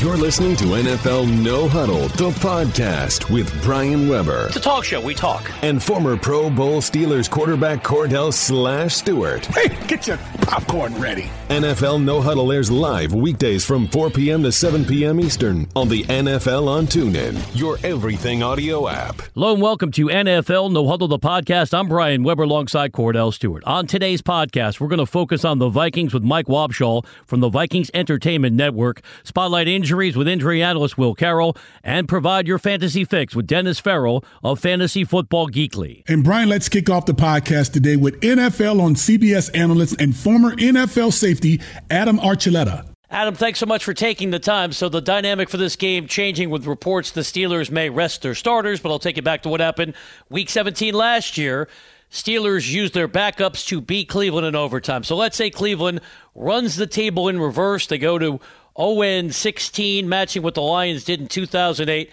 You're listening to NFL No Huddle, the podcast with Brian Weber. It's a talk show. We talk. And former Pro Bowl Steelers quarterback Kordell Slash Stewart. Hey, get your popcorn ready. NFL No Huddle airs live weekdays from 4 p.m. to 7 p.m. Eastern on the NFL on TuneIn, your everything audio app. Hello and welcome to NFL No Huddle, the podcast. I'm Brian Weber alongside Kordell Stewart. On today's podcast, we're going to focus on the Vikings with Mike Wobschall from the Vikings Entertainment Network, spotlight injuries injuries with injury analyst Will Carroll, and provide your fantasy fix with Dennis Farrell of Fantasy Football Geekly. And Brian, let's kick off the podcast today with NFL on CBS analyst and former NFL safety Adam Archuleta. Adam, thanks so much for taking the time. So the dynamic for this game changing with reports the Steelers may rest their starters, but I'll take you back to what happened week 17 last year. Steelers used their backups to beat Cleveland in overtime. So let's say Cleveland runs the table in reverse. They go to 0 16, matching what the Lions did in 2008.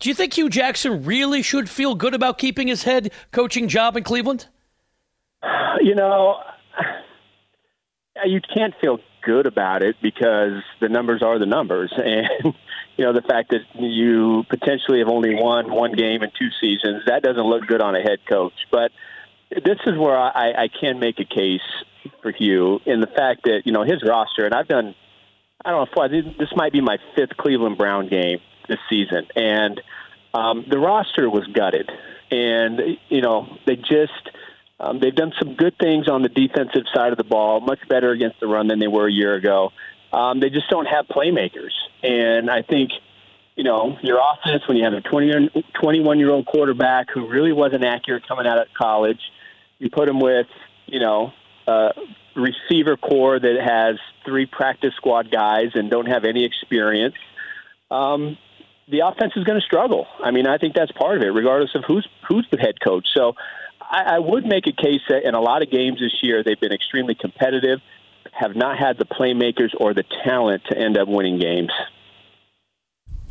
Do you think Hue Jackson really should feel good about keeping his head coaching job in Cleveland? You know, you can't feel good about it because the numbers are the numbers. And, you know, the fact that you potentially have only won one game in two seasons, that doesn't look good on a head coach. But this is where I, I can make a case for Hue in the fact that, you know, his roster, and I've done – I don't know, this might be my fifth Cleveland Brown game this season, and um, the roster was gutted, and you know they just um, they've done some good things on the defensive side of the ball, much better against the run than they were a year ago. Um, they just don't have playmakers, and I think you know your offense when you have a 20, 21 year old quarterback who really wasn't accurate coming out of college, you put him with you know. Uh, receiver corps that has three practice squad guys and don't have any experience, um, the offense is going to struggle. I mean, I think that's part of it, regardless of who's who's the head coach. So, I, I would make a case that in a lot of games this year they've been extremely competitive, have not had the playmakers or the talent to end up winning games.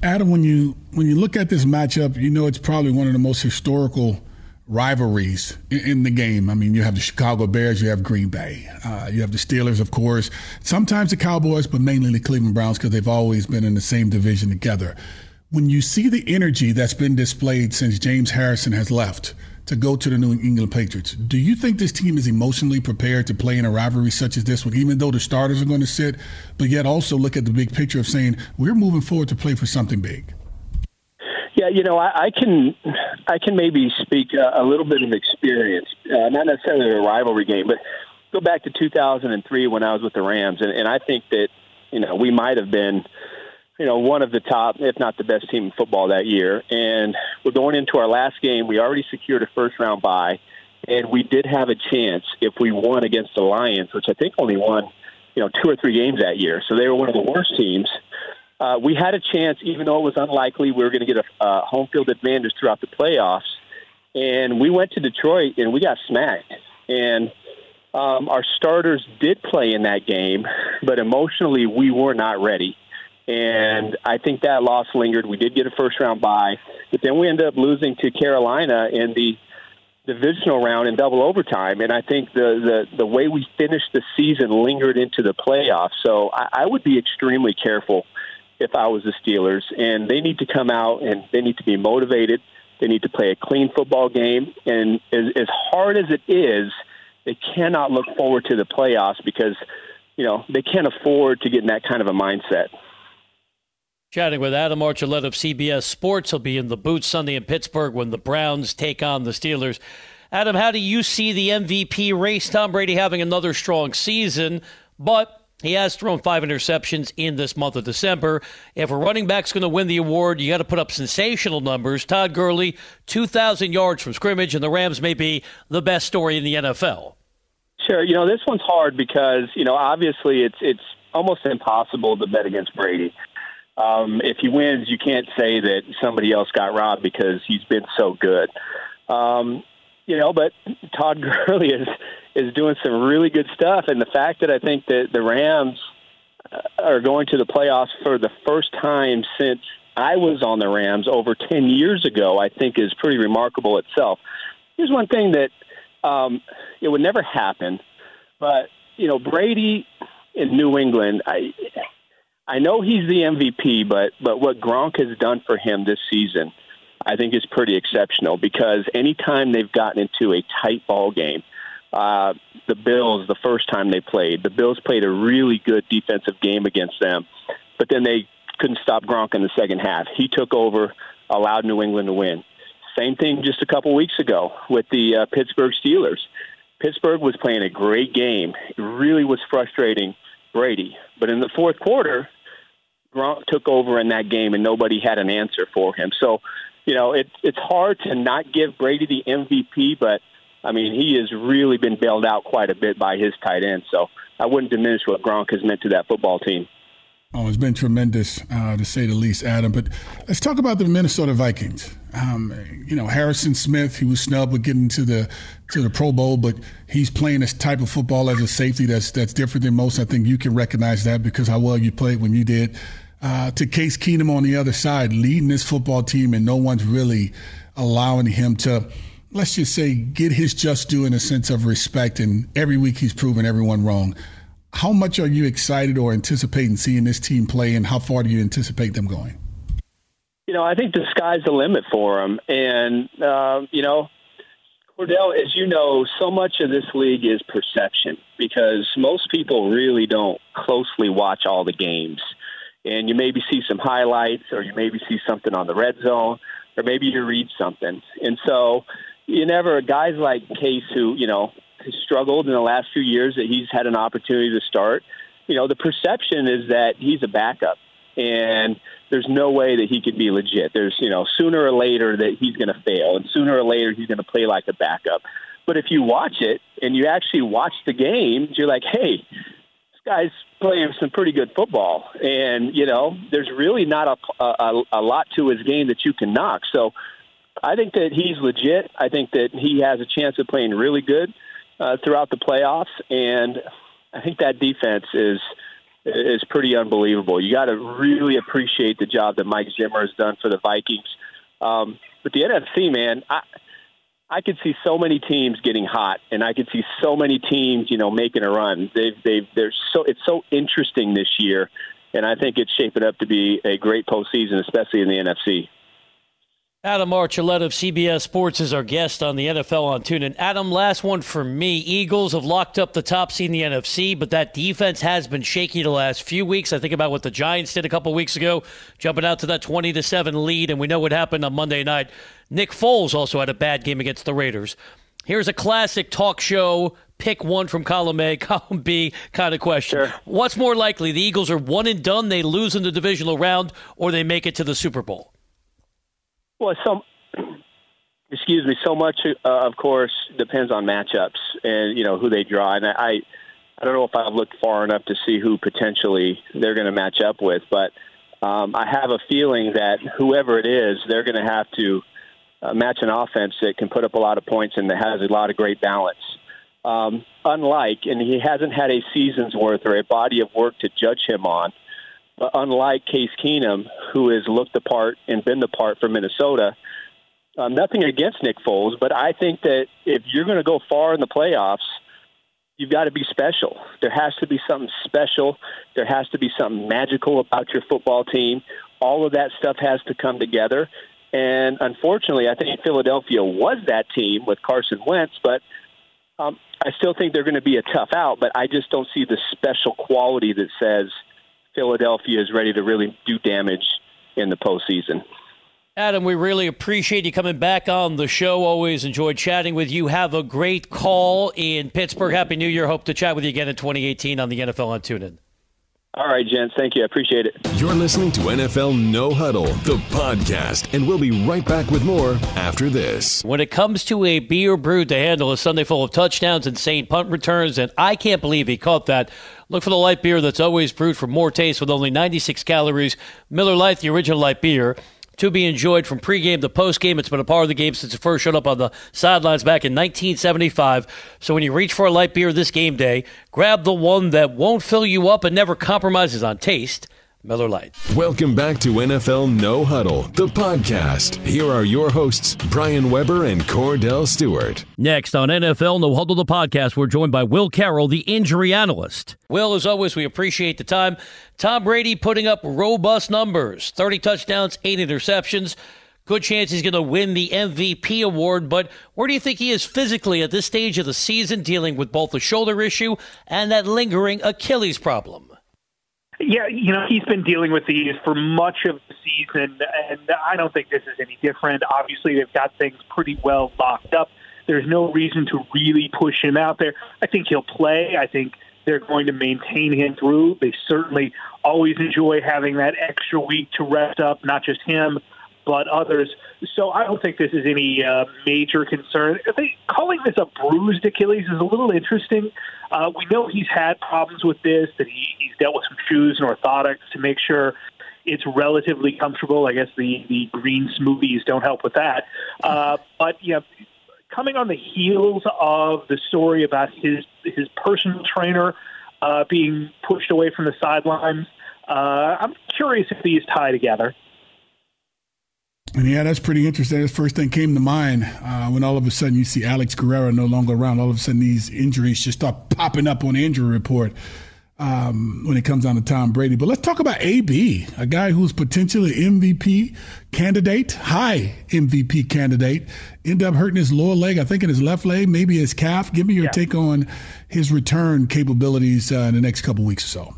Adam, when you when you look at this matchup, you know it's probably one of the most historical rivalries in, the game. I mean, you have the Chicago Bears, you have Green Bay, uh, you have the Steelers, of course, sometimes the Cowboys, but mainly the Cleveland Browns because they've always been in the same division together. When you see the energy that's been displayed since James Harrison has left to go to the New England Patriots, do you think this team is emotionally prepared to play in a rivalry such as this one, even though the starters are going to sit, but yet also look at the big picture of saying, we're moving forward to play for something big? Yeah, you know, I, I can I can maybe speak a, a little bit of experience, uh, not necessarily a rivalry game, but go back to 2003 when I was with the Rams, and, and I think that you know we might have been you know one of the top, if not the best team in football that year. And we're going into our last game. We already secured a first round bye, and we did have a chance if we won against the Lions, which I think only won you know two or three games that year. So they were one of the worst teams uh, we had a chance, even though it was unlikely, we were going to get a home field advantage throughout the playoffs. And we went to Detroit and we got smacked. And um, our starters did play in that game, but emotionally we were not ready. And I think that loss lingered. We did get a first round bye, but then we ended up losing to Carolina in the divisional round in double overtime. And I think the the, the way we finished the season lingered into the playoffs. So I, I would be extremely careful if I was the Steelers. And they need to come out and they need to be motivated. They need to play a clean football game. And as, as hard as it is, they cannot look forward to the playoffs because, you know, they can't afford to get in that kind of a mindset. Chatting with Adam Archuleta of CBS Sports. He'll be in the booth Sunday in Pittsburgh when the Browns take on the Steelers. Adam, how do you see the MVP race? Tom Brady having another strong season, but he has thrown five interceptions in this month of December. If a running back's going to win the award, you got to put up sensational numbers. Todd Gurley, 2,000 yards from scrimmage, and the Rams may be the best story in the NFL. Sure. You know, this one's hard because, you know, obviously it's, it's almost impossible to bet against Brady. Um, if he wins, you can't say that somebody else got robbed because he's been so good. Um, you know, but Todd Gurley is is doing some really good stuff, and the fact that I think that the Rams uh, are going to the playoffs for the first time since I was on the Rams over ten years ago, I think is pretty remarkable itself. Here's one thing that um, it would never happen, but you know Brady in New England, I I know he's the MVP, but but what Gronk has done for him this season, I think is pretty exceptional. Because anytime they've gotten into a tight ball game, uh, the Bills, the first time they played, the Bills played a really good defensive game against them, but then they couldn't stop Gronk in the second half. He took over, allowed New England to win. Same thing just a couple weeks ago with the uh, Pittsburgh Steelers. Pittsburgh was playing a great game. It really was frustrating Brady. But in the fourth quarter, Gronk took over in that game, and nobody had an answer for him. So, you know, it, it's hard to not give Brady the MVP, but I mean, he has really been bailed out quite a bit by his tight end. So I wouldn't diminish what Gronk has meant to that football team. Oh, it's been tremendous, uh, to say the least, Adam. But let's talk about the Minnesota Vikings. Um, you know, Harrison Smith, he was snubbed with getting to the to the Pro Bowl, but he's playing this type of football as a safety that's that's different than most. I think you can recognize that because how well you played when you did. Uh, to Case Keenum on the other side, leading this football team, and no one's really allowing him to, let's just say, get his just due in a sense of respect. And every week he's proven everyone wrong how much are you excited or anticipating seeing this team play, and how far do you anticipate them going? You know, I think the sky's the limit for them, and uh, you know, Kordell, as you know, so much of this league is perception because most people really don't closely watch all the games, and you maybe see some highlights, or you maybe see something on the red zone, or maybe you read something, and so you never guys like Case who you know has struggled in the last few years that he's had an opportunity to start. You know, the perception is that he's a backup, and there's no way that he could be legit. There's, you know, sooner or later that he's going to fail, and sooner or later he's going to play like a backup. But if you watch it and you actually watch the game, you're like, hey, this guy's playing some pretty good football, and you know, there's really not a a, a lot to his game that you can knock. So. I think that he's legit. I think that he has a chance of playing really good uh, throughout the playoffs, and I think that defense is is pretty unbelievable. You got to really appreciate the job that Mike Zimmer has done for the Vikings. Um, but the NFC, man, I I could see so many teams getting hot, and I could see so many teams, you know, making a run. They've they've they're so it's so interesting this year, and I think it's shaping up to be a great postseason, especially in the NFC. Adam Archuleta of CBS Sports is our guest on the NFL on TuneIn. Adam, last one for me. Eagles have locked up the top seed in the NFC, but that defense has been shaky the last few weeks. I think about what the Giants did a couple weeks ago, jumping out to that 20 to 7 lead, and we know what happened on Monday night. Nick Foles also had a bad game against the Raiders. Here's a classic talk show pick one from column A, column B kind of question. Sure. What's more likely? The Eagles are one and done, they lose in the divisional round, or they make it to the Super Bowl? Well, some excuse me. So much, uh, of course, depends on matchups and you know who they draw. And I, I don't know if I've looked far enough to see who potentially they're going to match up with, but um, I have a feeling that whoever it is, they're going to have to uh, match an offense that can put up a lot of points and that has a lot of great balance. Um, unlike, and he hasn't had a season's worth or a body of work to judge him on but unlike Case Keenum, who has looked the part and been the part for Minnesota, um, nothing against Nick Foles, but I think that if you're going to go far in the playoffs, you've got to be special. There has to be something special. There has to be something magical about your football team. All of that stuff has to come together. And unfortunately, I think Philadelphia was that team with Carson Wentz, but um, I still think they're going to be a tough out. But I just don't see the special quality that says – Philadelphia is ready to really do damage in the postseason. Adam, we really appreciate you coming back on the show. Always enjoyed chatting with you. Have a great call in Pittsburgh. Happy New Year. Hope to chat with you again in 2018 on the NFL on TuneIn. All right, gents. Thank you. I appreciate it. You're listening to NFL No Huddle, the podcast, and we'll be right back with more after this. When it comes to a beer brewed to handle a Sunday full of touchdowns, and insane punt returns, and I can't believe he caught that. Look for the light beer that's always brewed for more taste with only 96 calories. Miller Lite, the original light beer to be enjoyed from pregame to postgame. It's been a part of the game since it first showed up on the sidelines back in 1975. So when you reach for a light beer this game day, grab the one that won't fill you up and never compromises on taste. Miller Lite. Welcome back to NFL No Huddle, the podcast. Here are your hosts, Brian Weber and Kordell Stewart. Next on NFL No Huddle, the podcast, we're joined by Will Carroll, the injury analyst. Will, as always, we appreciate the time. Tom Brady putting up robust numbers 30 touchdowns, 8 interceptions. Good chance he's going to win the MVP award, but where do you think he is physically at this stage of the season, dealing with both the shoulder issue and that lingering Achilles problem? Yeah, you know, he's been dealing with these for much of the season, and I don't think this is any different. Obviously, they've got things pretty well locked up. There's no reason to really push him out there. I think he'll play. I think they're going to maintain him through. They certainly always enjoy having that extra week to rest up, not just him, but others. So I don't think this is any uh, major concern. I think calling this a bruised Achilles is a little interesting. Uh, we know he's had problems with this, that he, he's dealt with some shoes and orthotics to make sure it's relatively comfortable. I guess the, the green smoothies don't help with that. Uh, but, you know, coming on the heels of the story about his, his personal trainer uh, being pushed away from the sidelines, uh, I'm curious if these tie together. And yeah, that's pretty interesting. The first thing came to mind uh, when all of a sudden you see Alex Guerrero no longer around. All of a sudden, these injuries just start popping up on the injury report um, when it comes down to Tom Brady. But let's talk about AB, a guy who's potentially MVP candidate, high MVP candidate. End up hurting his lower leg, I think in his left leg, maybe his calf. Give me your yeah. take on his return capabilities uh, in the next couple weeks or so.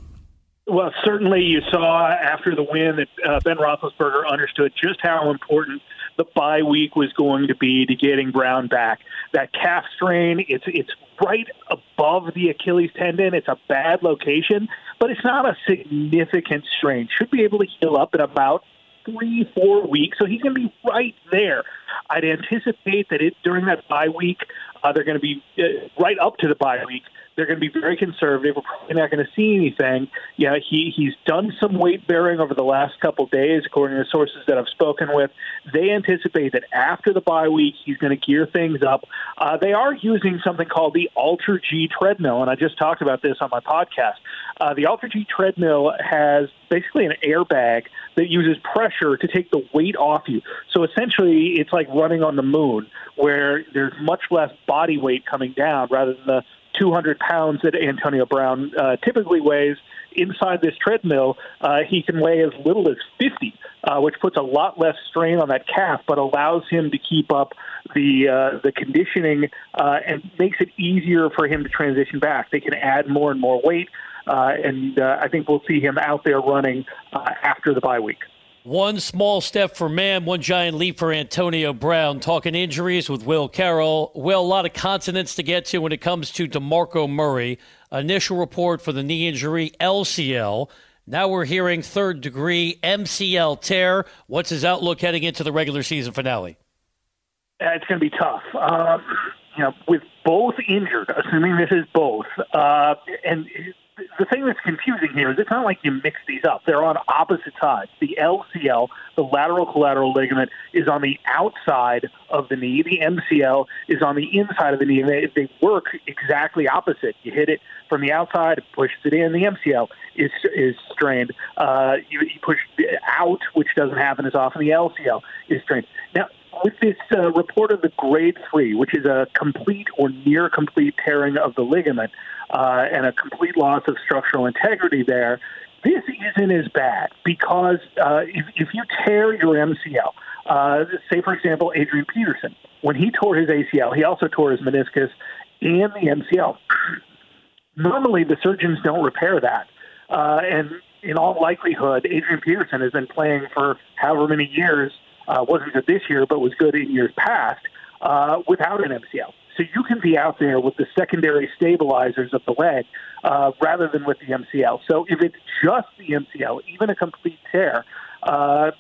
Well, certainly you saw after the win that uh, Ben Roethlisberger understood just how important the bye week was going to be to getting Brown back. That calf strain, it's it's right above the Achilles tendon. It's a bad location, but it's not a significant strain. Should be able to heal up in about three, four weeks. So he's going to be right there. I'd anticipate that it during that bye week, uh, they're going to be uh, right up to the bye week. They're going to be very conservative. We're probably not going to see anything. Yeah, he he's done some weight bearing over the last couple days, according to sources that I've spoken with. They anticipate that after the bye week, he's going to gear things up. Uh, they are using something called the AlterG treadmill, and I just talked about this on my podcast. Uh, the AlterG treadmill has basically an airbag that uses pressure to take the weight off you. So essentially, it's like running on the moon, where there's much less body weight coming down rather than the 200 pounds that Antonio Brown uh, typically weighs. Inside this treadmill, uh, he can weigh as little as 50, uh, which puts a lot less strain on that calf, but allows him to keep up the uh, the conditioning uh, and makes it easier for him to transition back. They can add more and more weight, uh, and uh, I think we'll see him out there running uh, after the bye week. One small step for man, one giant leap for Antonio Brown. Talking injuries with Will Carroll. Will, a lot of consonants to get to when it comes to DeMarco Murray. Initial report for the knee injury, LCL. Now we're hearing third degree MCL tear. What's his outlook heading into the regular season finale? Uh, it's going to be tough. Um, you know, with both injured, assuming this is both, uh, and the thing that's confusing here is it's not like you mix these up. They're on opposite sides. The LCL, the lateral collateral ligament, is on the outside of the knee. The MCL is on the inside of the knee. And they, they work exactly opposite. You hit it from the outside, it pushes it in. The MCL is is strained. Uh, you, you push out, which doesn't happen as often. The LCL is strained. Now, with this uh, report of the grade three, which is a complete or near complete tearing of the ligament uh, and a complete loss of structural integrity there, this isn't as bad because uh, if, if you tear your MCL, uh, say for example Adrian Peterson, when he tore his ACL, he also tore his meniscus and the MCL. Normally, the surgeons don't repair that, uh, and in all likelihood, Adrian Peterson has been playing for however many years uh, wasn't good this year, but was good in years past uh, without an MCL. So you can be out there with the secondary stabilizers of the leg uh, rather than with the MCL. So if it's just the MCL, even a complete tear, uh,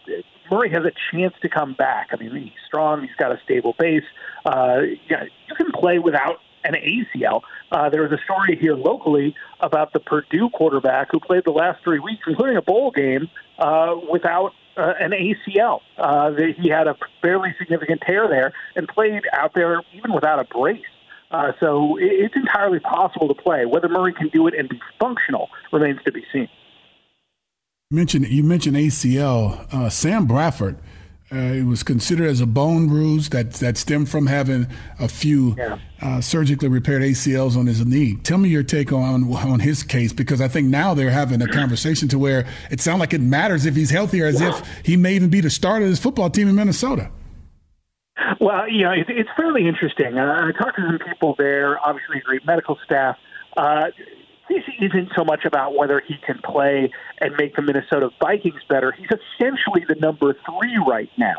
Murray has a chance to come back. I mean, he's strong. He's got a stable base. Uh, yeah, you can play without an ACL. Uh, there was a story here locally about the Purdue quarterback who played the last three weeks, including a bowl game, uh, without uh, an ACL. Uh, he had a fairly significant tear there and played out there even without a brace. Uh, so it's entirely possible to play. Whether Murray can do it and be functional remains to be seen. mentioned you mentioned ACL. Uh, Sam Bradford uh, it was considered as a bone bruise that, that stemmed from having a few yeah. uh, surgically repaired ACLs on his knee. Tell me your take on on his case because I think now they're having a conversation to where it sounds like it matters if he's healthier, as if he may even be the starter of his football team in Minnesota. Well, you know, it's, it's fairly interesting. Uh, I talked to some people there, obviously great medical staff. Uh, this isn't so much about whether he can play and make the Minnesota Vikings better. He's essentially the number three right now.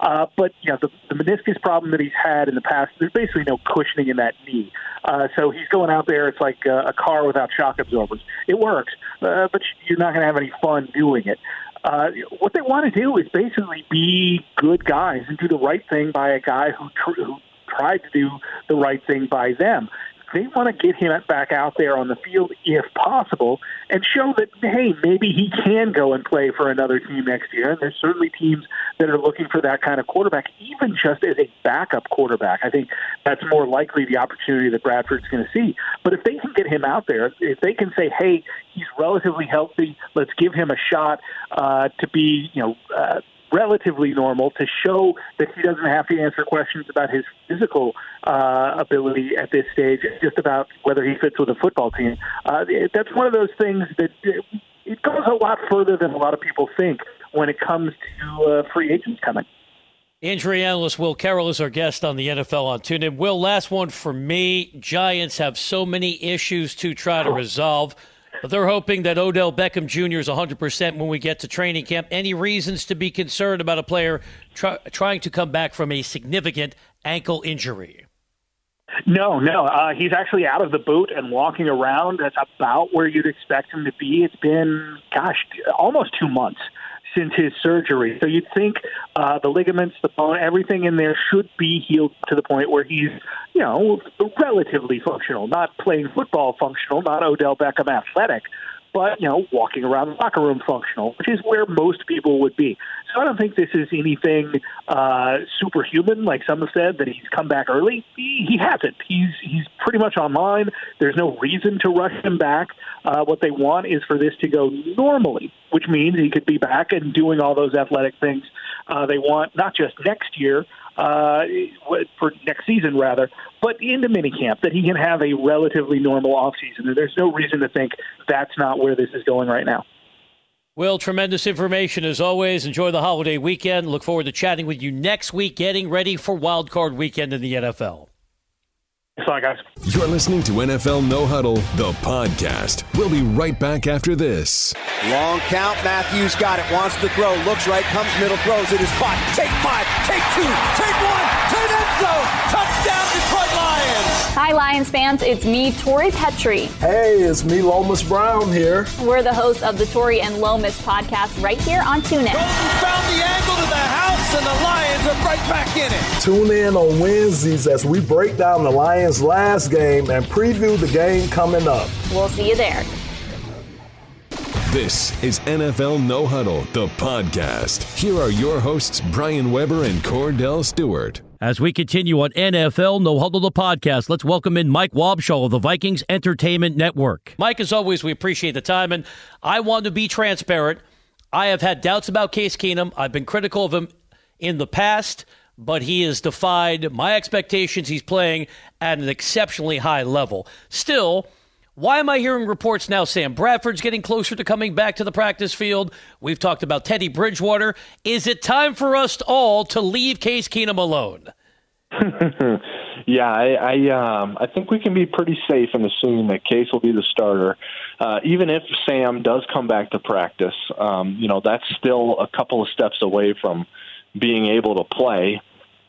Uh, but you know the, the meniscus problem that he's had in the past, there's basically no cushioning in that knee. Uh, so he's going out there. It's like a, a car without shock absorbers. It works, uh, but you're not going to have any fun doing it. Uh, what they want to do is basically be good guys and do the right thing by a guy who, tr- who tried to do the right thing by them they want to get him back out there on the field if possible and show that, hey, maybe he can go and play for another team next year. And there's certainly teams that are looking for that kind of quarterback, even just as a backup quarterback. I think that's more likely the opportunity that Bradford's going to see. But if they can get him out there, if they can say, hey, he's relatively healthy, let's give him a shot uh, to be, you know, uh, relatively normal to show that he doesn't have to answer questions about his physical uh, ability at this stage, just about whether he fits with a football team. Uh, that's one of those things that it goes a lot further than a lot of people think when it comes to uh, free agents coming. Injury analyst Will Carroll is our guest on the NFL on TuneIn. Will, last one for me. Giants have so many issues to try to resolve. They're hoping that Odell Beckham Jr. is 100% when we get to training camp. Any reasons to be concerned about a player try, trying to come back from a significant ankle injury? No, no. Uh, he's actually out of the boot and walking around. That's about where you'd expect him to be. It's been, gosh, almost two months since his surgery. So you'd think uh, the ligaments, the bone, everything in there should be healed to the point where he's, you know, relatively functional, not playing football functional, not Odell Beckham athletic, but you know, walking around the locker room functional, which is where most people would be. So I don't think this is anything uh, superhuman, like some have said that he's come back early. He, he hasn't. He's he's pretty much online. There's no reason to rush him back. Uh, what they want is for this to go normally, which means he could be back and doing all those athletic things uh, they want, not just next year, uh, for next season rather, but into minicamp that he can have a relatively normal offseason. And there's no reason to think that's not where this is going right now. Well, tremendous information as always. Enjoy the holiday weekend. Look forward to chatting with you next week, getting ready for Wild Card Weekend in the NFL. Thanks guys. You're listening to NFL No Huddle, the podcast. We'll be right back after this. Long count. Matthews got it. Wants to throw. Looks right. Comes middle. Throws. It is caught. Take five. Take two. Take one. To the end zone. Touchdown, Detroit Lions. Hi, Lions fans. It's me, Tori Petrie. Hey, it's me, Lomas Brown here. We're the hosts of the Tori and Lomas podcast right here on TuneIn. Golden found the angle to the house, and the Lions are right back in it. Tune in on Wednesdays as we break down the Lions' last game and preview the game coming up. We'll see you there. This is NFL No Huddle, the podcast. Here are your hosts, Brian Weber and Kordell Stewart. As we continue on NFL No Huddle the podcast, let's welcome in Mike Wobschall of the Vikings Entertainment Network. Mike, as always, we appreciate the time, and I want to be transparent. I have had doubts about Case Keenum. I've been critical of him in the past, but he has defied my expectations. He's playing at an exceptionally high level. Still, why am I hearing reports now? Sam Bradford's getting closer to coming back to the practice field. We've talked about Teddy Bridgewater. Is it time for us all to leave Case Keenum alone? yeah, I I, um, I think we can be pretty safe in assuming that Case will be the starter, uh, even if Sam does come back to practice. Um, you know, that's still a couple of steps away from being able to play.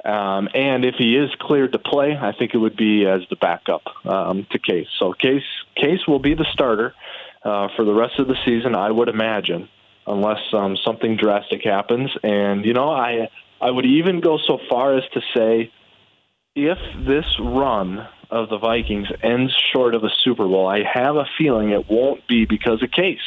Um, and if he is cleared to play, I think it would be as the backup um, to Case. So Case Case will be the starter uh, for the rest of the season, I would imagine, unless um, something drastic happens. And you know, I I would even go so far as to say, if this run of the Vikings ends short of a Super Bowl, I have a feeling it won't be because of Case.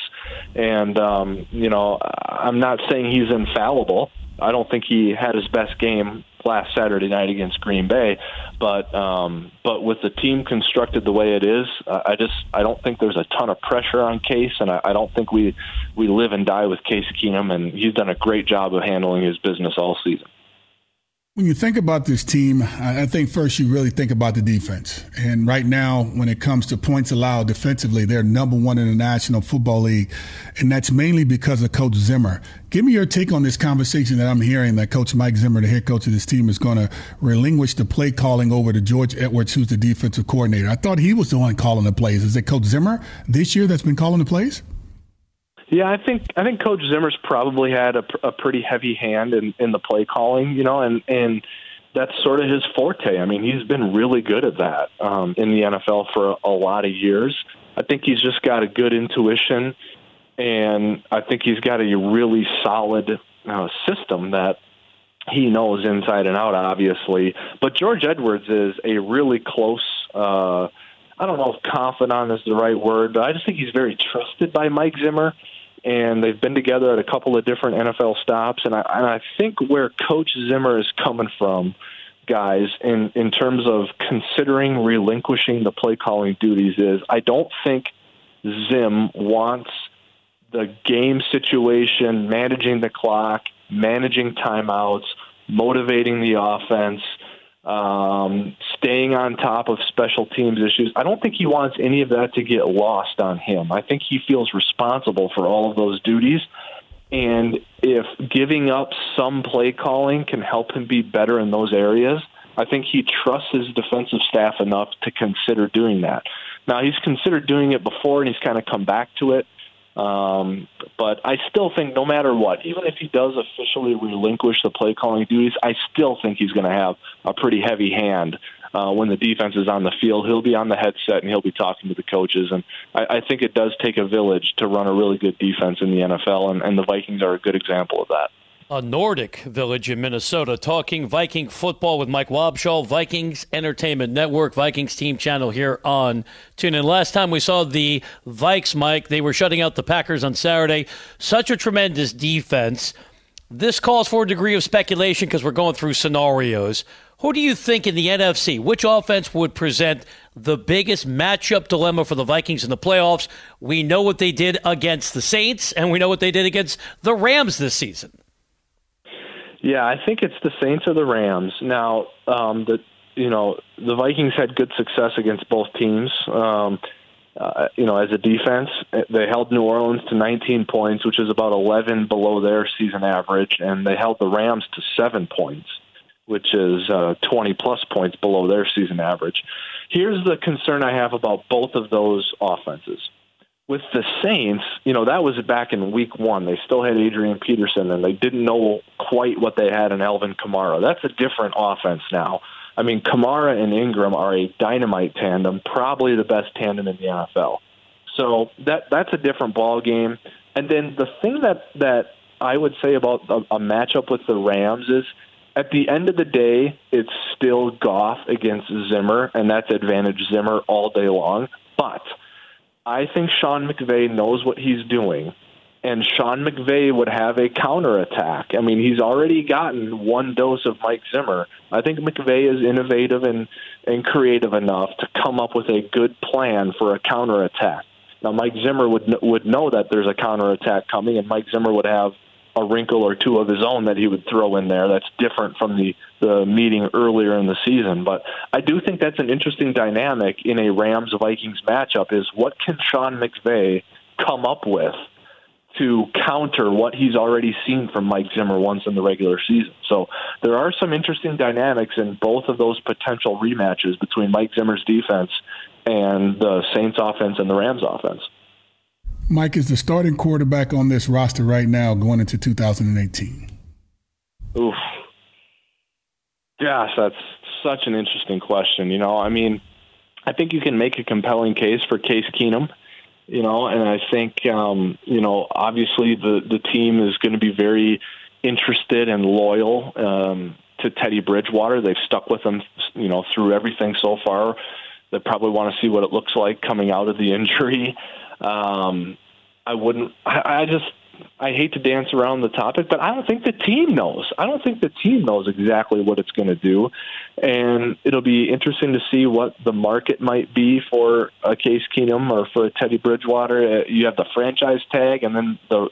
And um, you know, I'm not saying he's infallible. I don't think he had his best game last Saturday night against Green Bay. But um, but with the team constructed the way it is, uh, I just I don't think there's a ton of pressure on Case, and I, I don't think we we live and die with Case Keenum, and he's done a great job of handling his business all season. When you think about this team, I think first you really think about the defense. And right now, when it comes to points allowed defensively, they're number one in the National Football League. And that's mainly because of Coach Zimmer. Give me your take on this conversation that I'm hearing that Coach Mike Zimmer, the head coach of this team, is going to relinquish the play calling over to George Edwards, who's the defensive coordinator. I thought he was the one calling the plays. Is it Coach Zimmer this year that's been calling the plays? Yeah, I think I think Coach Zimmer's probably had a, a pretty heavy hand in, in the play calling, you know, and and that's sort of his forte. I mean, he's been really good at that um, in the NFL for a, a lot of years. I think he's just got a good intuition, and I think he's got a really solid uh, system that he knows inside and out, obviously. But George Edwards is a really close. Uh, I don't know if confidant is the right word, but I just think he's very trusted by Mike Zimmer and they've been together at a couple of different NFL stops. And I, and I think where Coach Zimmer is coming from, guys, in in terms of considering relinquishing the play calling duties, is I don't think Zim wants the game situation, managing the clock, managing timeouts, motivating the offense um, staying on top of special teams issues. I don't think he wants any of that to get lost on him. I think he feels responsible for all of those duties. And if giving up some play calling can help him be better in those areas, I think he trusts his defensive staff enough to consider doing that. Now, he's considered doing it before and he's kind of come back to it. Um, but I still think no matter what, even if he does officially relinquish the play calling duties, I still think he's going to have a pretty heavy hand uh, when the defense is on the field. He'll be on the headset and he'll be talking to the coaches. And I, I think it does take a village to run a really good defense in the NFL, and, and the Vikings are a good example of that a Nordic village in Minnesota, talking Viking football with Mike Wobschall, Vikings Entertainment Network, Vikings team channel here on TuneIn. Last time we saw the Vikes, Mike, they were shutting out the Packers on Saturday. Such a tremendous defense. This calls for a degree of speculation because we're going through scenarios. Who do you think in the NFC, which offense would present the biggest matchup dilemma for the Vikings in the playoffs? We know what they did against the Saints, and we know what they did against the Rams this season. Yeah, I think it's the Saints or the Rams. Now, um, the you know the Vikings had good success against both teams. Um, uh, you know, as a defense, they held New Orleans to 19 points, which is about 11 below their season average, and they held the Rams to seven points, which is uh, 20 plus points below their season average. Here's the concern I have about both of those offenses with the Saints, you know, that was back in week one. They still had Adrian Peterson, and they didn't know quite what they had in Alvin Kamara. That's a different offense now. I mean, Kamara and Ingram are a dynamite tandem, probably the best tandem in the NFL. So that that's a different ball game. And then the thing that that I would say about a, a matchup with the Rams is, at the end of the day, it's still Goff against Zimmer, and that's advantage Zimmer all day long. But I think Sean McVay knows what he's doing, and Sean McVay would have a counterattack. I mean, he's already gotten one dose of Mike Zimmer. I think McVay is innovative and, and creative enough to come up with a good plan for a counterattack. Now, Mike Zimmer would would know that there's a counterattack coming, and Mike Zimmer would have a wrinkle or two of his own that he would throw in there. That's different from the the meeting earlier in the season. But I do think that's an interesting dynamic in a Rams Vikings matchup. Is what can Sean McVay come up with to counter what he's already seen from Mike Zimmer once in the regular season. So there are some interesting dynamics in both of those potential rematches between Mike Zimmer's defense and the Saints offense and the Rams offense. Mike is the starting quarterback on this roster right now going into 2018. Oof. Gosh, that's such an interesting question. You know, I mean, I think you can make a compelling case for Case Keenum. You know, and I think um, you know, obviously the the team is going to be very interested and loyal um, to Teddy Bridgewater. They've stuck with him, you know, through everything so far. They probably want to see what it looks like coming out of the injury. Um, I wouldn't. I, I just I hate to dance around the topic, but I don't think the team knows. I don't think the team knows exactly what it's going to do, and it'll be interesting to see what the market might be for a Case Keenum or for a Teddy Bridgewater. Uh, you have the franchise tag, and then the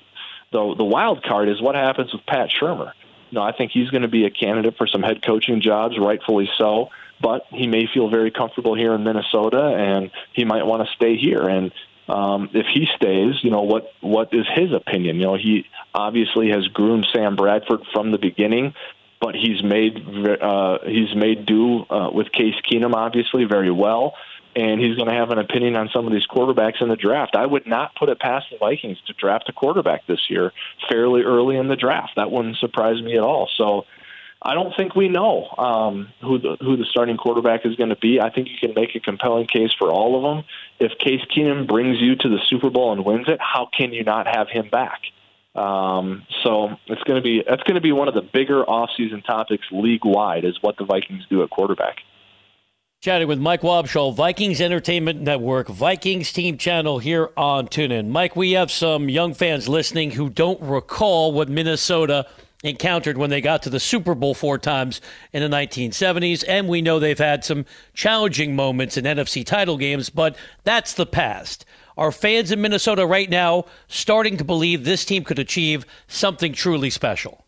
the the wild card is what happens with Pat Shurmur. You know, I think he's going to be a candidate for some head coaching jobs, rightfully so. But he may feel very comfortable here in Minnesota, and he might want to stay here. And um, if he stays, you know what what is his opinion? You know, he obviously has groomed Sam Bradford from the beginning, but he's made uh, he's made do uh, with Case Keenum obviously very well, and he's going to have an opinion on some of these quarterbacks in the draft. I would not put it past the Vikings to draft a quarterback this year fairly early in the draft. That wouldn't surprise me at all. So I don't think we know um, who the who the starting quarterback is going to be. I think you can make a compelling case for all of them. If Case Keenum brings you to the Super Bowl and wins it, how can you not have him back? Um, so it's going to be that's going to be one of the bigger offseason topics league wide is what the Vikings do at quarterback. Chatting with Mike Wobschall, Vikings Entertainment Network, Vikings Team Channel here on TuneIn. Mike, we have some young fans listening who don't recall what Minnesota encountered when they got to the Super Bowl four times in the 1970s. And we know they've had some challenging moments in NFC title games, but that's the past. Are fans in Minnesota right now starting to believe this team could achieve something truly special?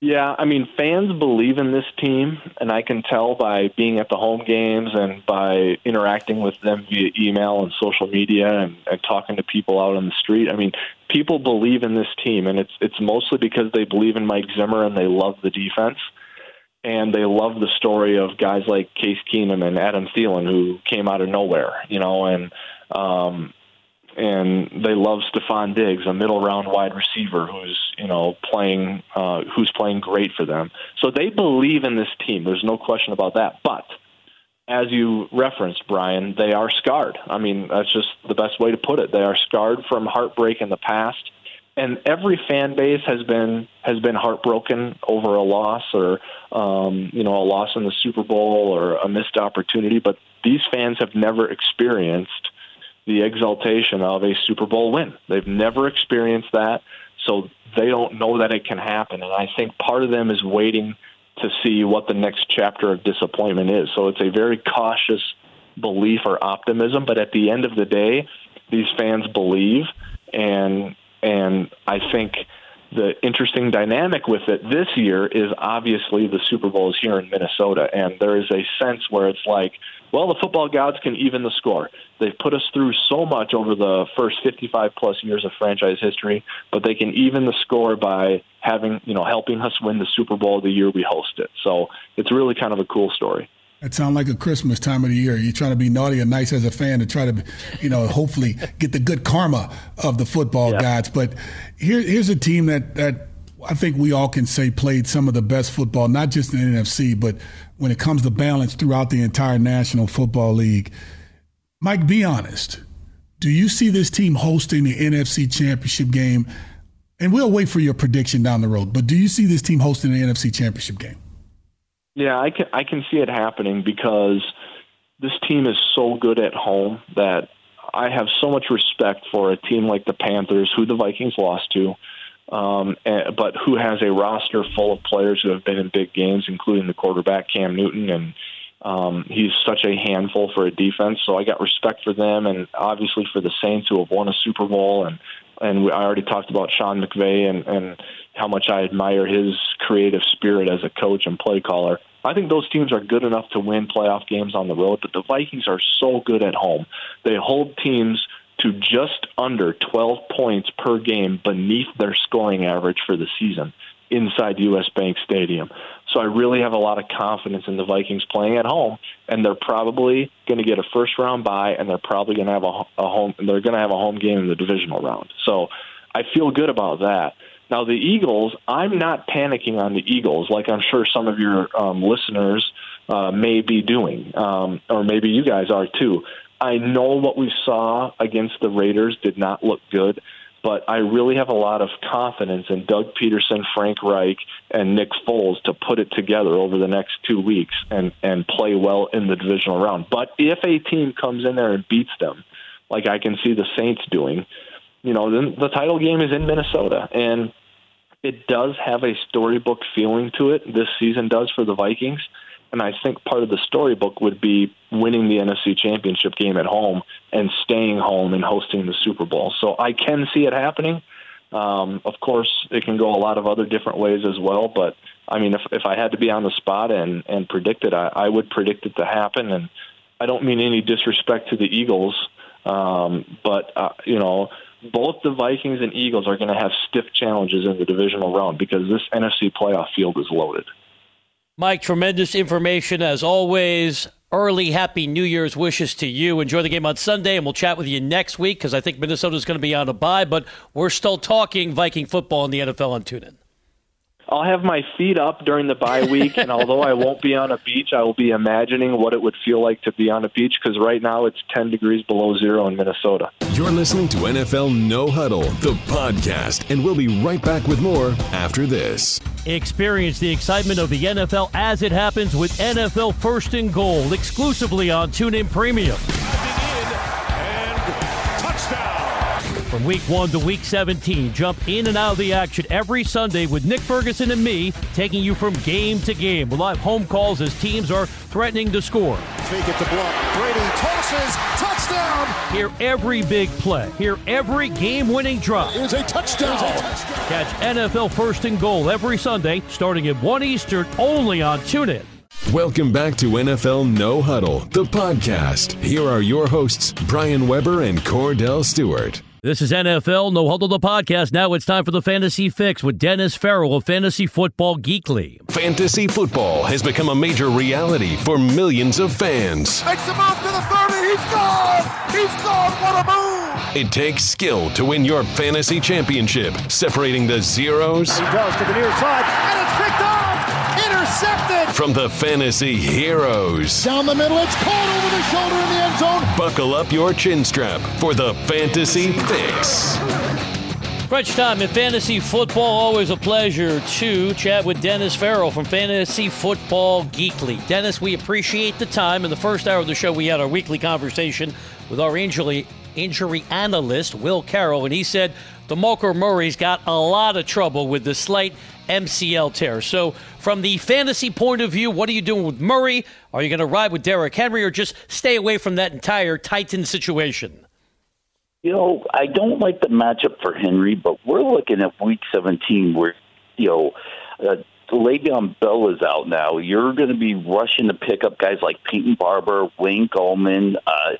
Yeah, I mean, fans believe in this team, and I can tell by being at the home games and by interacting with them via email and social media and, and talking to people out on the street. I mean, people believe in this team, and it's it's mostly because they believe in Mike Zimmer and they love the defense, and they love the story of guys like Case Keenum and Adam Thielen who came out of nowhere, you know, and um, and they love Stefon Diggs, a middle round wide receiver who's you know playing uh, who's playing great for them. So they believe in this team. There's no question about that. But as you referenced, Brian, they are scarred. I mean, that's just the best way to put it. They are scarred from heartbreak in the past, and every fan base has been has been heartbroken over a loss or um, you know a loss in the Super Bowl or a missed opportunity. But these fans have never experienced the exaltation of a Super Bowl win. They've never experienced that, so they don't know that it can happen. And I think part of them is waiting to see what the next chapter of disappointment is. So it's a very cautious belief or optimism, but at the end of the day, these fans believe and and I think the interesting dynamic with it this year is obviously the Super Bowl is here in Minnesota, and there is a sense where it's like, well, the football gods can even the score. They've put us through so much over the first 55 plus years of franchise history, but they can even the score by having, you know, helping us win the Super Bowl the year we host it. So it's really kind of a cool story. That sounds like a Christmas time of the year. You're trying to be naughty and nice as a fan to try to, you know, hopefully get the good karma of the football yeah. gods. But here, here's a team that that I think we all can say played some of the best football, not just in the NFC, but when it comes to balance throughout the entire National Football League. Mike, be honest. Do you see this team hosting the NFC Championship game? And we'll wait for your prediction down the road. But do you see this team hosting the NFC Championship game? Yeah, I can I can see it happening because this team is so good at home that I have so much respect for a team like the Panthers, who the Vikings lost to, um, and, but who has a roster full of players who have been in big games, including the quarterback Cam Newton, and um, he's such a handful for a defense. So I got respect for them, and obviously for the Saints who have won a Super Bowl, and and we, I already talked about Sean McVay and and how much I admire his creative spirit as a coach and play caller. I think those teams are good enough to win playoff games on the road, but the Vikings are so good at home. They hold teams to just under 12 points per game beneath their scoring average for the season inside US Bank Stadium. So I really have a lot of confidence in the Vikings playing at home, and they're probably going to get a first round bye, and they're probably going to have a, a home. They're going to have a home game in the divisional round. So I feel good about that. Now, the Eagles, I'm not panicking on the Eagles like I'm sure some of your um, listeners uh, may be doing, um, or maybe you guys are too. I know what we saw against the Raiders did not look good, but I really have a lot of confidence in Doug Pederson, Frank Reich, and Nick Foles to put it together over the next two weeks and, and play well in the divisional round. But if a team comes in there and beats them, like I can see the Saints doing, you know, then the title game is in Minnesota, and it does have a storybook feeling to it. This season does for the Vikings. And I think part of the storybook would be winning the NFC Championship game at home and staying home and hosting the Super Bowl. So I can see it happening. Um, of course, it can go a lot of other different ways as well. But I mean, if if I had to be on the spot and and predict it, I, I would predict it to happen. And I don't mean any disrespect to the Eagles, um, but uh, you know, both the Vikings and Eagles are going to have stiff challenges in the divisional round because this NFC playoff field is loaded. Mike, tremendous information as always. Early happy New Year's wishes to you. Enjoy the game on Sunday, and we'll chat with you next week because I think Minnesota's going to be on a bye, but we're still talking Viking football in the NFL on TuneIn. I'll have my feet up during the bye week, and although I won't be on a beach, I will be imagining what it would feel like to be on a beach because right now it's 10 degrees below zero in Minnesota. You're listening to NFL No Huddle, the podcast, and we'll be right back with more after this. Experience the excitement of the NFL as it happens with NFL First and Goal exclusively on TuneIn Premium. From week 1 to week 17, jump in and out of the action every Sunday with Nick Ferguson and me, taking you from game to game. We'll have home calls as teams are threatening to score. Fake it to block. Brady tosses. Touchdown. Hear every big play. Hear every game-winning drop. Is a touchdown. Catch NFL First and Goal every Sunday, starting at 1 Eastern, only on TuneIn. Welcome back to NFL No Huddle, the podcast. Here are your hosts, Brian Weber and Kordell Stewart. This is NFL No Huddle the podcast. Now it's time for the Fantasy Fix with Dennis Farrell of Fantasy Football Geekly. Fantasy football has become a major reality for millions of fans. Makes the move to the 30. He's gone. He's gone. What a move. It takes skill to win your fantasy championship, separating the zeros. He does to the near side, and it's picked off. Intercepted. From the fantasy heroes. Down the middle, it's caught over the shoulder in the end zone. Buckle up your chin strap for the Fantasy Fix. Crunch time in fantasy football. Always a pleasure to chat with Dennis Farrell from Fantasy Football Geekly. Dennis, we appreciate the time. In the first hour of the show, we had our weekly conversation with our injury, injury analyst, Will Carroll, and he said the DeMarco Murray's got a lot of trouble with the slight MCL tear. So, from the fantasy point of view, what are you doing with Murray? Are you going to ride with Derrick Henry or just stay away from that entire Titan situation? You know, I don't like the matchup for Henry, but we're looking at Week 17 where, you know, uh, Le'Veon Bell is out now. You're going to be rushing to pick up guys like Peyton Barber, Wayne Gallman, uh,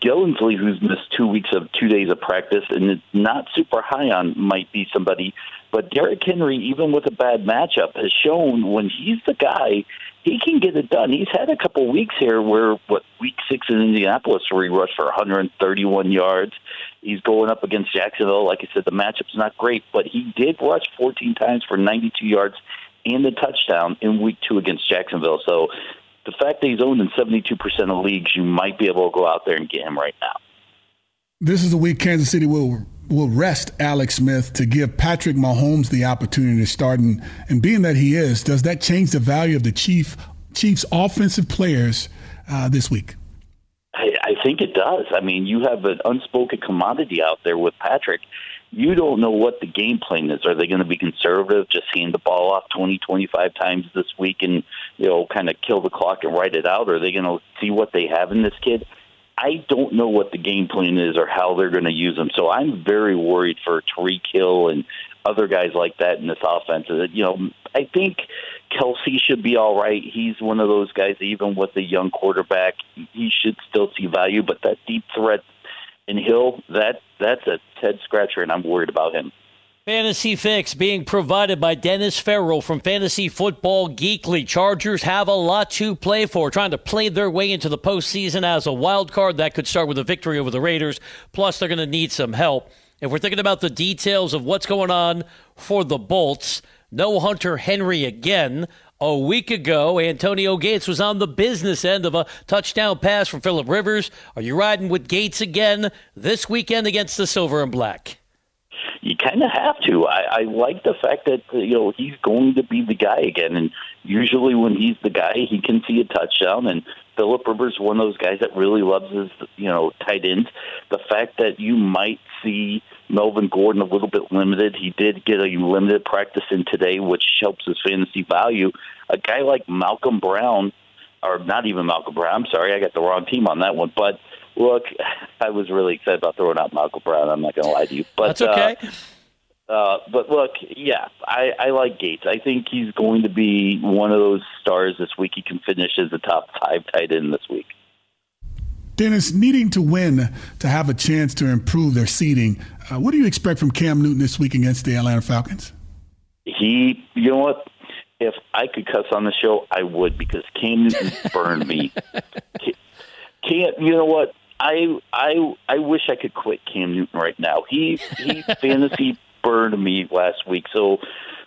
Gillespie, who's missed two weeks of two days of practice and is not super high on, might be somebody. But Derrick Henry, even with a bad matchup, has shown when he's the guy, he can get it done. He's had a couple weeks here where, what, week six in Indianapolis, where he rushed for 131 yards. He's going up against Jacksonville. Like I said, the matchup's not great, but he did rush 14 times for 92 yards and a touchdown in week two against Jacksonville. So the fact that he's owned in 72% of leagues, you might be able to go out there and get him right now. This is the week Kansas City will will rest Alex Smith to give Patrick Mahomes the opportunity to start. And, and being that he is, does that change the value of the Chief Chiefs offensive players uh, this week? I, I think it does. I mean, you have an unspoken commodity out there with Patrick. You don't know what the game plan is. Are they going to be conservative, just hand the ball off 20, 25 times this week and, you know, kind of kill the clock and write it out? Are they going to see what they have in this kid? I don't know what the game plan is or how they're going to use them. So I'm very worried for Tyreek Hill and other guys like that in this offense. You know, I think Kelce should be all right. He's one of those guys, even with a young quarterback, he should still see value. But that deep threat in Hill, that that's a head scratcher, and I'm worried about him. Fantasy Fix being provided by Dennis Farrell from Fantasy Football Geekly. Chargers have a lot to play for, trying to play their way into the postseason as a wild card. That could start with a victory over the Raiders. Plus, they're going to need some help. If we're thinking about the details of what's going on for the Bolts, no Hunter Henry again. A week ago, Antonio Gates was on the business end of a touchdown pass from Philip Rivers. Are you riding with Gates again this weekend against the Silver and Black? you kind of have to. I, I like the fact that you know he's going to be the guy again, and usually when he's the guy, he can see a touchdown. And Philip Rivers one of those guys that really loves his you know tight ends. The fact that you might see Melvin Gordon a little bit limited. He did get a limited practice in today, which helps his fantasy value. A guy like Malcolm Brown, or not even Malcolm Brown, I'm sorry, I got the wrong team on that one. But look, I was really excited about throwing out Malcolm Brown. I'm not going to lie to you. But, That's okay. Uh, uh, but look, yeah, I, I like Gates. I think he's going to be one of those stars this week. He can finish as a top five tight end this week. Dennis, needing to win to have a chance to improve their seeding, uh, what do you expect from Cam Newton this week against the Atlanta Falcons? He, you know what? If I could cuss on the show, I would because Cam Newton burned me. Can't, you know what? I I I wish I could quit Cam Newton right now. He he fantasy burned me last week. So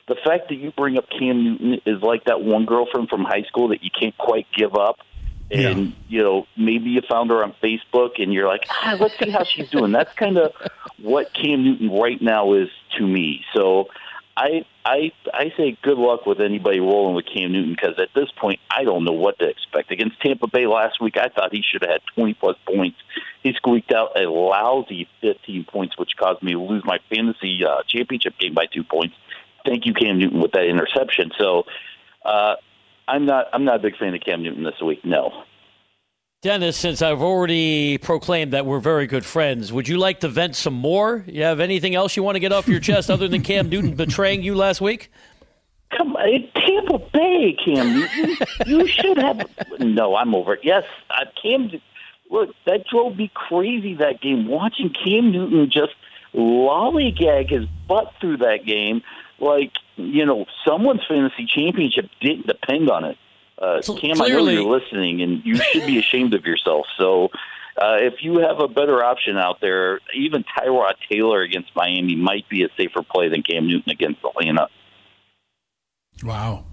the fact that you bring up Cam Newton is like that one girlfriend from high school that you can't quite give up. And yeah. you know, maybe you found her on Facebook, and you're like, ah, let's see how she's doing. That's kind of what Cam Newton right now is to me. So, I I I say good luck with anybody rolling with Cam Newton because at this point I don't know what to expect. Against Tampa Bay last week, I thought he should have had 20 plus points. He squeaked out a lousy 15 points, which caused me to lose my fantasy uh, championship game by two points. Thank you, Cam Newton, with that interception. So. Uh, I'm not. I'm not a big fan of Cam Newton this week. No. Dennis, since I've already proclaimed that we're very good friends, would you like to vent some more? You have anything else you want to get off your chest other than Cam Newton betraying you last week? Come on, Tampa Bay, Cam Newton. you should have. No, I'm over it. Yes, uh, Cam. Look, that drove me crazy that game. Watching Cam Newton just lollygag his butt through that game like you know someone's fantasy championship didn't depend on it. Uh, so Cam, clearly, I know you're listening, and you should be ashamed of yourself. So, uh, if you have a better option out there, even Tyrod Taylor against Miami might be a safer play than Cam Newton against Atlanta. Wow.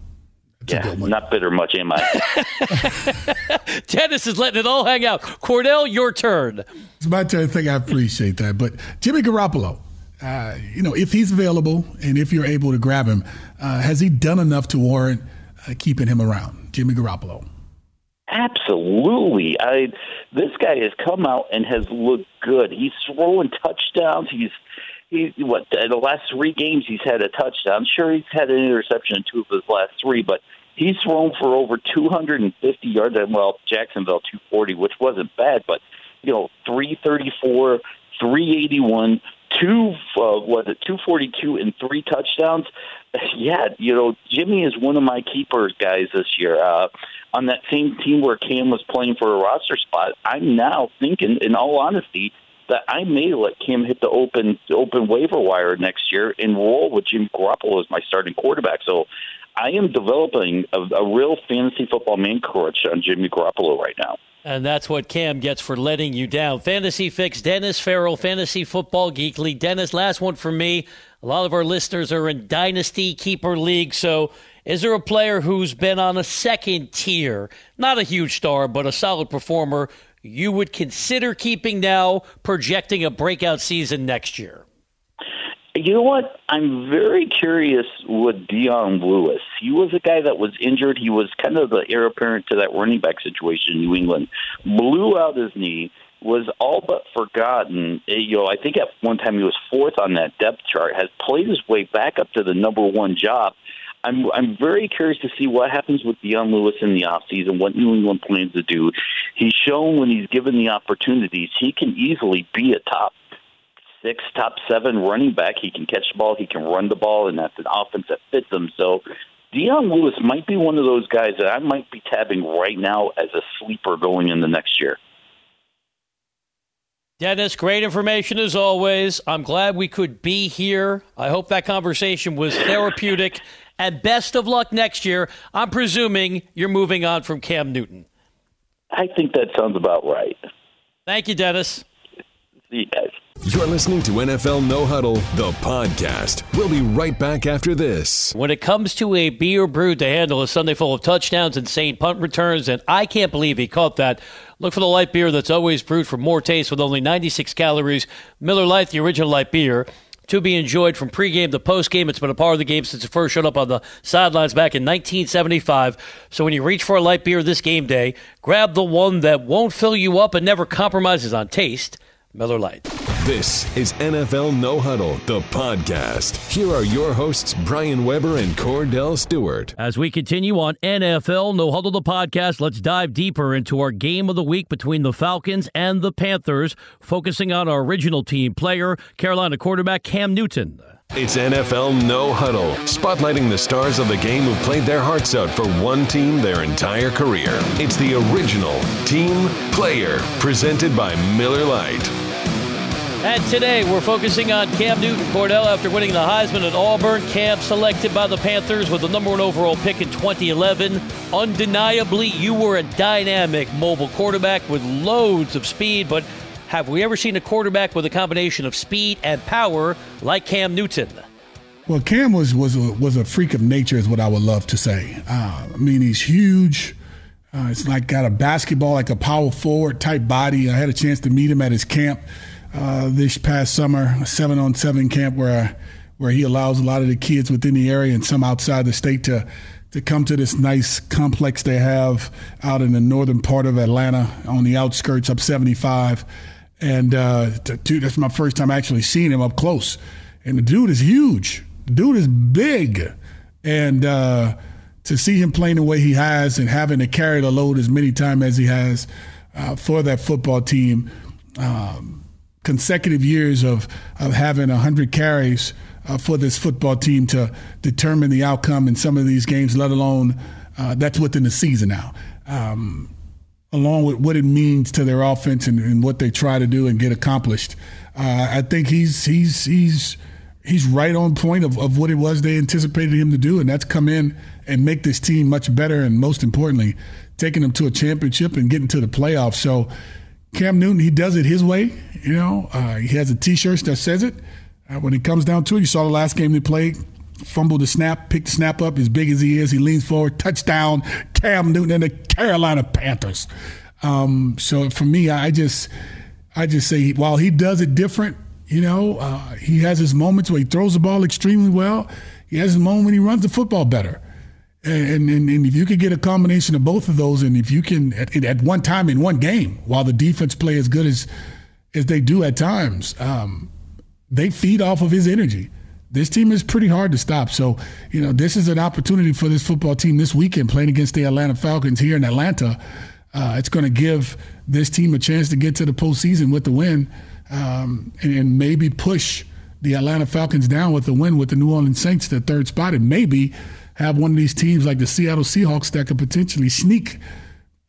That's yeah, not bitter much, am I? Dennis is letting it all hang out. Kordell, your turn. It's my turn. I think I appreciate that. But Jimmy Garoppolo, uh, you know, if he's available and if you're able to grab him, uh, has he done enough to warrant uh, keeping him around, Jimmy Garoppolo? Absolutely. I this guy has come out and has looked good. He's throwing touchdowns. He's he what the last three games he's had a touchdown. Sure, he's had an interception in two of his last three, but he's thrown for over 250 yards. And well, Jacksonville 240, which wasn't bad, but you know 334, 381, two uh, was it two forty two and three touchdowns. Yeah, you know Jimmy is one of my keepers guys this year. Uh, on that same team where Cam was playing for a roster spot, I'm now thinking, in all honesty, that I may let Cam hit the open open waiver wire next year and roll with Jimmy Garoppolo as my starting quarterback. So I am developing a, a real fantasy football man crush on Jimmy Garoppolo right now. And that's what Cam gets for letting you down. Fantasy Fix, Dennis Farrell, Fantasy Football Geekly. Dennis, last one for me. A lot of our listeners are in Dynasty Keeper League. So, is there a player who's been on a second tier, not a huge star, but a solid performer, you would consider keeping now, projecting a breakout season next year? You know what? I'm very curious with Dion Lewis. He was a guy that was injured. He was kind of the heir apparent to that running back situation in New England. Blew out his knee, was all but forgotten. Eh, you know, I think at one time he was fourth on that depth chart. Has played his way back up to the number one job. I'm I'm very curious to see what happens with Dion Lewis in the offseason, what New England plans to do. He's shown when he's given the opportunities, he can easily be a top six, top seven running back. He can catch the ball, he can run the ball, and that's an offense that fits him. So Dion Lewis might be one of those guys that I might be tabbing right now as a sleeper going into next year. Dennis, great information as always. I'm glad we could be here. I hope that conversation was therapeutic. And best of luck next year. I'm presuming you're moving on from Cam Newton. I think that sounds about right. Thank you, Dennis. See you guys. You're listening to NFL No Huddle, the podcast. We'll be right back after this. When it comes to a beer brewed to handle a Sunday full of touchdowns, and insane punt returns, and I can't believe he caught that. Look for the light beer that's always brewed for more taste with only 96 calories. Miller Lite, the original light beer to be enjoyed from pregame to postgame. It's been a part of the game since it first showed up on the sidelines back in 1975. So when you reach for a light beer this game day, grab the one that won't fill you up and never compromises on taste. Miller Lite. This is NFL No Huddle, the podcast. Here are your hosts, Brian Weber and Kordell Stewart. As we continue on NFL No Huddle, the podcast, let's dive deeper into our game of the week between the Falcons and the Panthers, focusing on our original team player, Carolina quarterback Cam Newton. It's NFL No Huddle, spotlighting the stars of the game who played their hearts out for one team their entire career. It's the original team player, presented by Miller Lite. And today we're focusing on Cam Newton Kordell after winning the Heisman at Auburn. Cam selected by the Panthers with the number one overall pick in 2011. Undeniably, you were a dynamic mobile quarterback with loads of speed, but have we ever seen a quarterback with a combination of speed and power like Cam Newton? Well, Cam was was a, was a freak of nature, is what I would love to say. Uh, I mean, he's huge. Uh, it's like got a basketball, like a power forward type body. I had a chance to meet him at his camp uh, this past summer, a seven on seven camp where where he allows a lot of the kids within the area and some outside the state to to come to this nice complex they have out in the northern part of Atlanta on the outskirts up 75 and uh, dude, that's my first time actually seeing him up close. And the dude is huge. The dude is big, and uh, to see him playing the way he has and having to carry the load as many times as he has uh, for that football team, um, consecutive years of of having hundred carries uh, for this football team to determine the outcome in some of these games, let alone uh, that's within the season now. Um, along with what it means to their offense and, and what they try to do and get accomplished. Uh, I think he's he's he's he's right on point of, of what it was they anticipated him to do, and that's come in and make this team much better, and most importantly, taking them to a championship and getting to the playoffs. So Cam Newton, he does it his way. You know, uh, he has a T-shirt that says it. Uh, when it comes down to it, you saw the last game they played fumbled the snap, picked the snap up as big as he is. He leans forward, touchdown, Cam Newton and the Carolina Panthers. Um, so for me, I just, I just say while he does it different, you know, uh, he has his moments where he throws the ball extremely well. He has his moment when he runs the football better. And, and, and if you could get a combination of both of those, and if you can at, at one time in one game, while the defense play as good as as they do at times, um, they feed off of his energy this team is pretty hard to stop. So, you know, this is an opportunity for this football team this weekend playing against the Atlanta Falcons here in Atlanta. Uh, it's going to give this team a chance to get to the postseason with the win um, and, and, maybe push the Atlanta Falcons down with the win with the New Orleans Saints to third spot and maybe have one of these teams like the Seattle Seahawks that could potentially sneak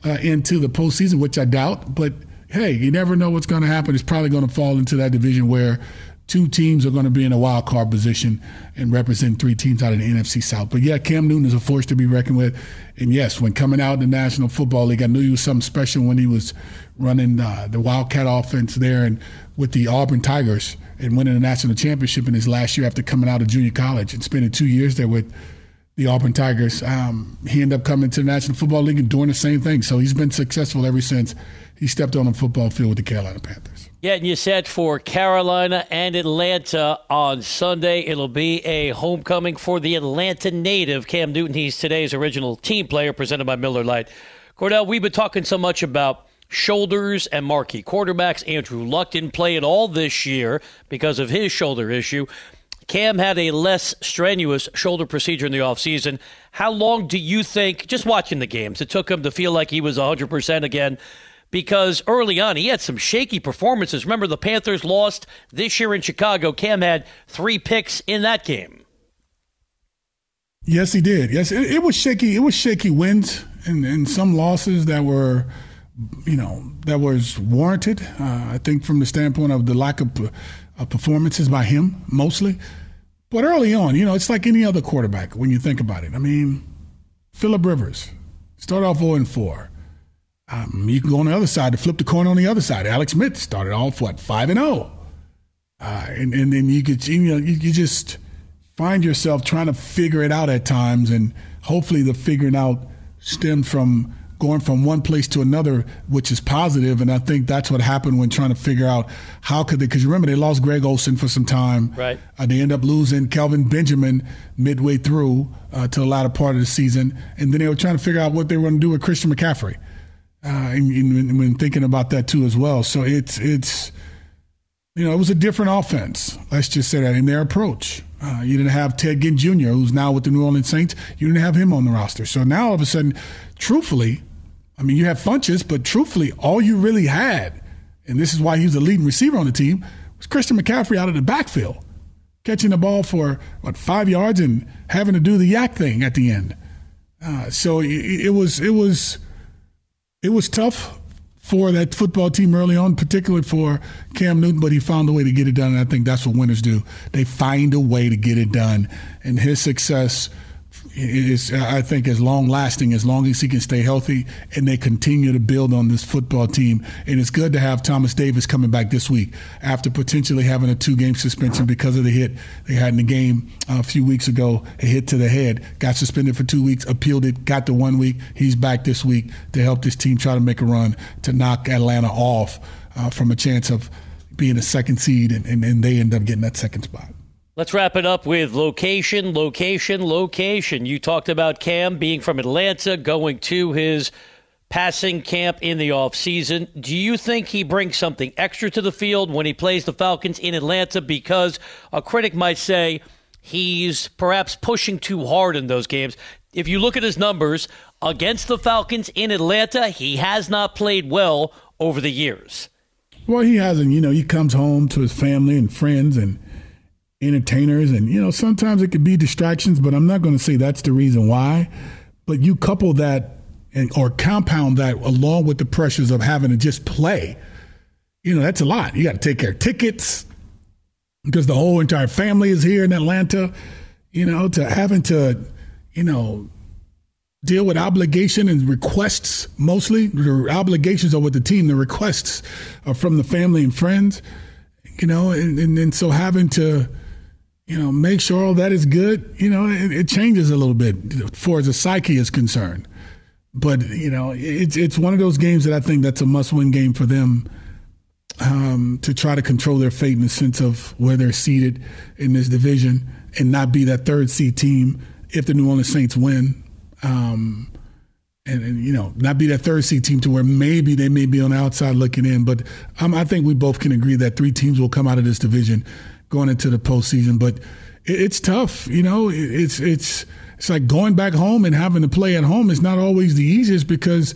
uh, into the postseason, which I doubt. But hey, you never know what's going to happen. It's probably going to fall into that division where two teams are going to be in a wild card position and represent three teams out of the NFC South. But yeah, Cam Newton is a force to be reckoned with. And yes, when coming out in the National Football League, I knew he was something special when he was running uh, the Wildcat offense there and with the Auburn Tigers and winning a national championship in his last year after coming out of junior college and spending two years there with the Auburn Tigers. Um, he ended up coming to the National Football League and doing the same thing. So he's been successful ever since he stepped on the football field with the Carolina Panthers. Yeah, and you said for Carolina and Atlanta on Sunday, it'll be a homecoming for the Atlanta native Cam Newton. He's today's original team player, presented by Miller Lite. Kordell, we've been talking so much about shoulders and marquee quarterbacks. Andrew Luck didn't play at all this year because of his shoulder issue. Cam had a less strenuous shoulder procedure in the offseason. How long do you think, just watching the games, it took him to feel like he was 100% again? Because early on, he had some shaky performances. Remember, the Panthers lost this year in Chicago. Cam had three picks in that game. Yes, he did. Yes, it, it was shaky. It was shaky wins and, and some losses that were, you know, that was warranted. Uh, I think from the standpoint of the lack of uh, performances by him mostly. But early on, you know, it's like any other quarterback when you think about it. I mean, Philip Rivers started off 0 and 4. Um, you can go on the other side to flip the coin on the other side. Alex Smith started off what five and zero, oh. uh, and and then you could you know you, you just find yourself trying to figure it out at times, and hopefully the figuring out stemmed from going from one place to another, which is positive. And I think that's what happened when trying to figure out how could they, because remember, they lost Greg Olsen for some time. Right. Uh, they end up losing Kelvin Benjamin midway through uh, to the latter part of the season. And then they were trying to figure out what they were going to do with Christian McCaffrey. Uh, and, and, when thinking about that too as well. So it's, it's, you know, it was a different offense. Let's just say that in their approach. Uh, you didn't have Ted Ginn Jr., who's now with the New Orleans Saints. You didn't have him on the roster. So now all of a sudden, truthfully, I mean, you have Funchess, but truthfully, all you really had, and this is why he was the leading receiver on the team, was Christian McCaffrey out of the backfield, catching the ball for, what, five yards and having to do the YAC thing at the end. Uh, so it, it was it was it was tough for that football team early on, particularly for Cam Newton, but he found a way to get it done. And I think that's what winners do. They find a way to get it done. And his success is, I think, as long lasting as long as he can stay healthy and they continue to build on this football team. And it's good to have Thomas Davis coming back this week after potentially having a two game suspension because of the hit they had in the game a few weeks ago, a hit to the head. Got suspended for two weeks, appealed it, got the one week. He's back this week to help this team try to make a run to knock Atlanta off uh, from a chance of being a second seed, and, and, and they end up getting that second spot. Let's wrap it up with location, location, location. You talked about Cam being from Atlanta, going to his passing camp in the offseason. Do you think he brings something extra to the field when he plays the Falcons in Atlanta? Because a critic might say he's perhaps pushing too hard in those games. If you look at his numbers against the Falcons in Atlanta, he has not played well over the years. Well, he hasn't. You know, he comes home to his family and friends and entertainers. And, you know, sometimes it could be distractions, but I'm not going to say that's the reason why. But you couple that and, or compound that along with the pressures of having to just play. You know, that's a lot. You got to take care of tickets because the whole entire family is here in Atlanta. You know, to having to, you know, deal with obligation and requests mostly. The obligations are with the team, the requests are from the family and friends. You know, and, and, and so having to, you know, make sure all that is good, you know, it, it changes a little bit as far as the psyche is concerned. But, you know, it's, it's one of those games that I think that's a must win game for them um, to try to control their fate in the sense of where they're seated in this division and not be that third seed team if the New Orleans Saints win. Um, and, and, you know not be that third seed team to where maybe they may be on the outside looking in. But um, I think we both can agree that three teams will come out of this division going into the postseason. But it, it's tough, you know. It, it's it's it's like going back home and having to play at home is not always the easiest because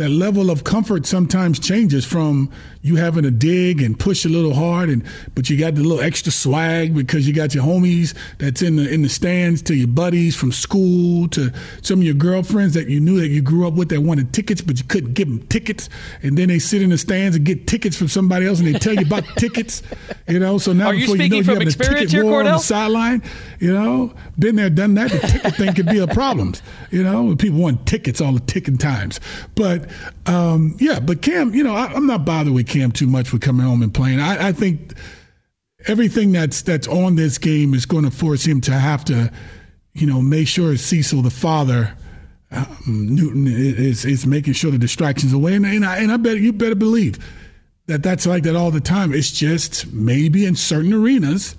that level of comfort sometimes changes from you having to dig and push a little hard and but you got the little extra swag because you got your homies that's in the in the stands to your buddies from school to some of your girlfriends that you knew that you grew up with that wanted tickets but you couldn't give them tickets. And then they sit in the stands and get tickets from somebody else and they tell you about tickets you know? So now Are before you, know you have a ticket war Kordell? on the sideline you know? Been there done that. The ticket thing could be a problem you know? People want tickets all the ticking times. But um, yeah, but Cam, you know, I, am not bothered with Cam too much with coming home and playing. I, I think everything that's that's on this game is going to force him to have to, you know, make sure Cecil, the father, um, Newton, is is making sure the distractions away. And, and I and I bet you better believe that that's like that all the time. It's just maybe in certain arenas.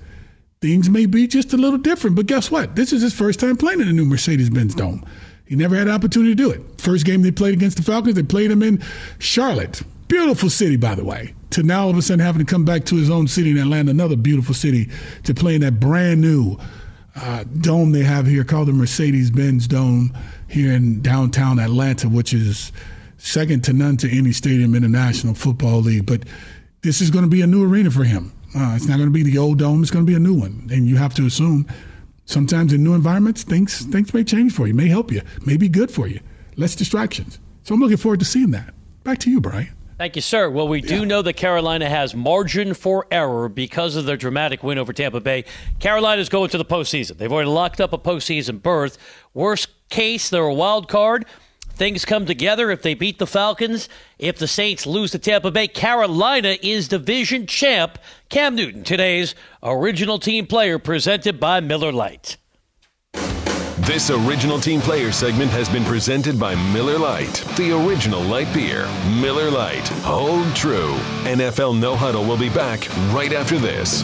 Things may be just a little different, but guess what? This is his first time playing in a new Mercedes-Benz Dome. He never had an opportunity to do it. First game they played against the Falcons, they played him in Charlotte. Beautiful city, by the way. To now all of a sudden having to come back to his own city in Atlanta, another beautiful city, to play in that brand new uh, dome they have here called the Mercedes Benz Dome here in downtown Atlanta, which is second to none to any stadium in the National Football League. But this is going to be a new arena for him. Uh, it's not going to be the old dome, it's going to be a new one. And you have to assume Sometimes in new environments, things things may change for you, may help you, may be good for you. Less distractions. So I'm looking forward to seeing that. Back to you, Brian. Thank you, sir. Well, we do yeah. know that Carolina has margin for error because of their dramatic win over Tampa Bay. Carolina's going to the postseason. They've already locked up a postseason berth. Worst case, they're a wild card things come together, if they beat the Falcons, if the Saints lose to Tampa Bay, Carolina is division champ. Cam Newton, today's original team player, presented by Miller Lite. This original team player segment has been presented by Miller Lite, the original light beer. Miller Lite, hold true. NFL No Huddle will be back right after this.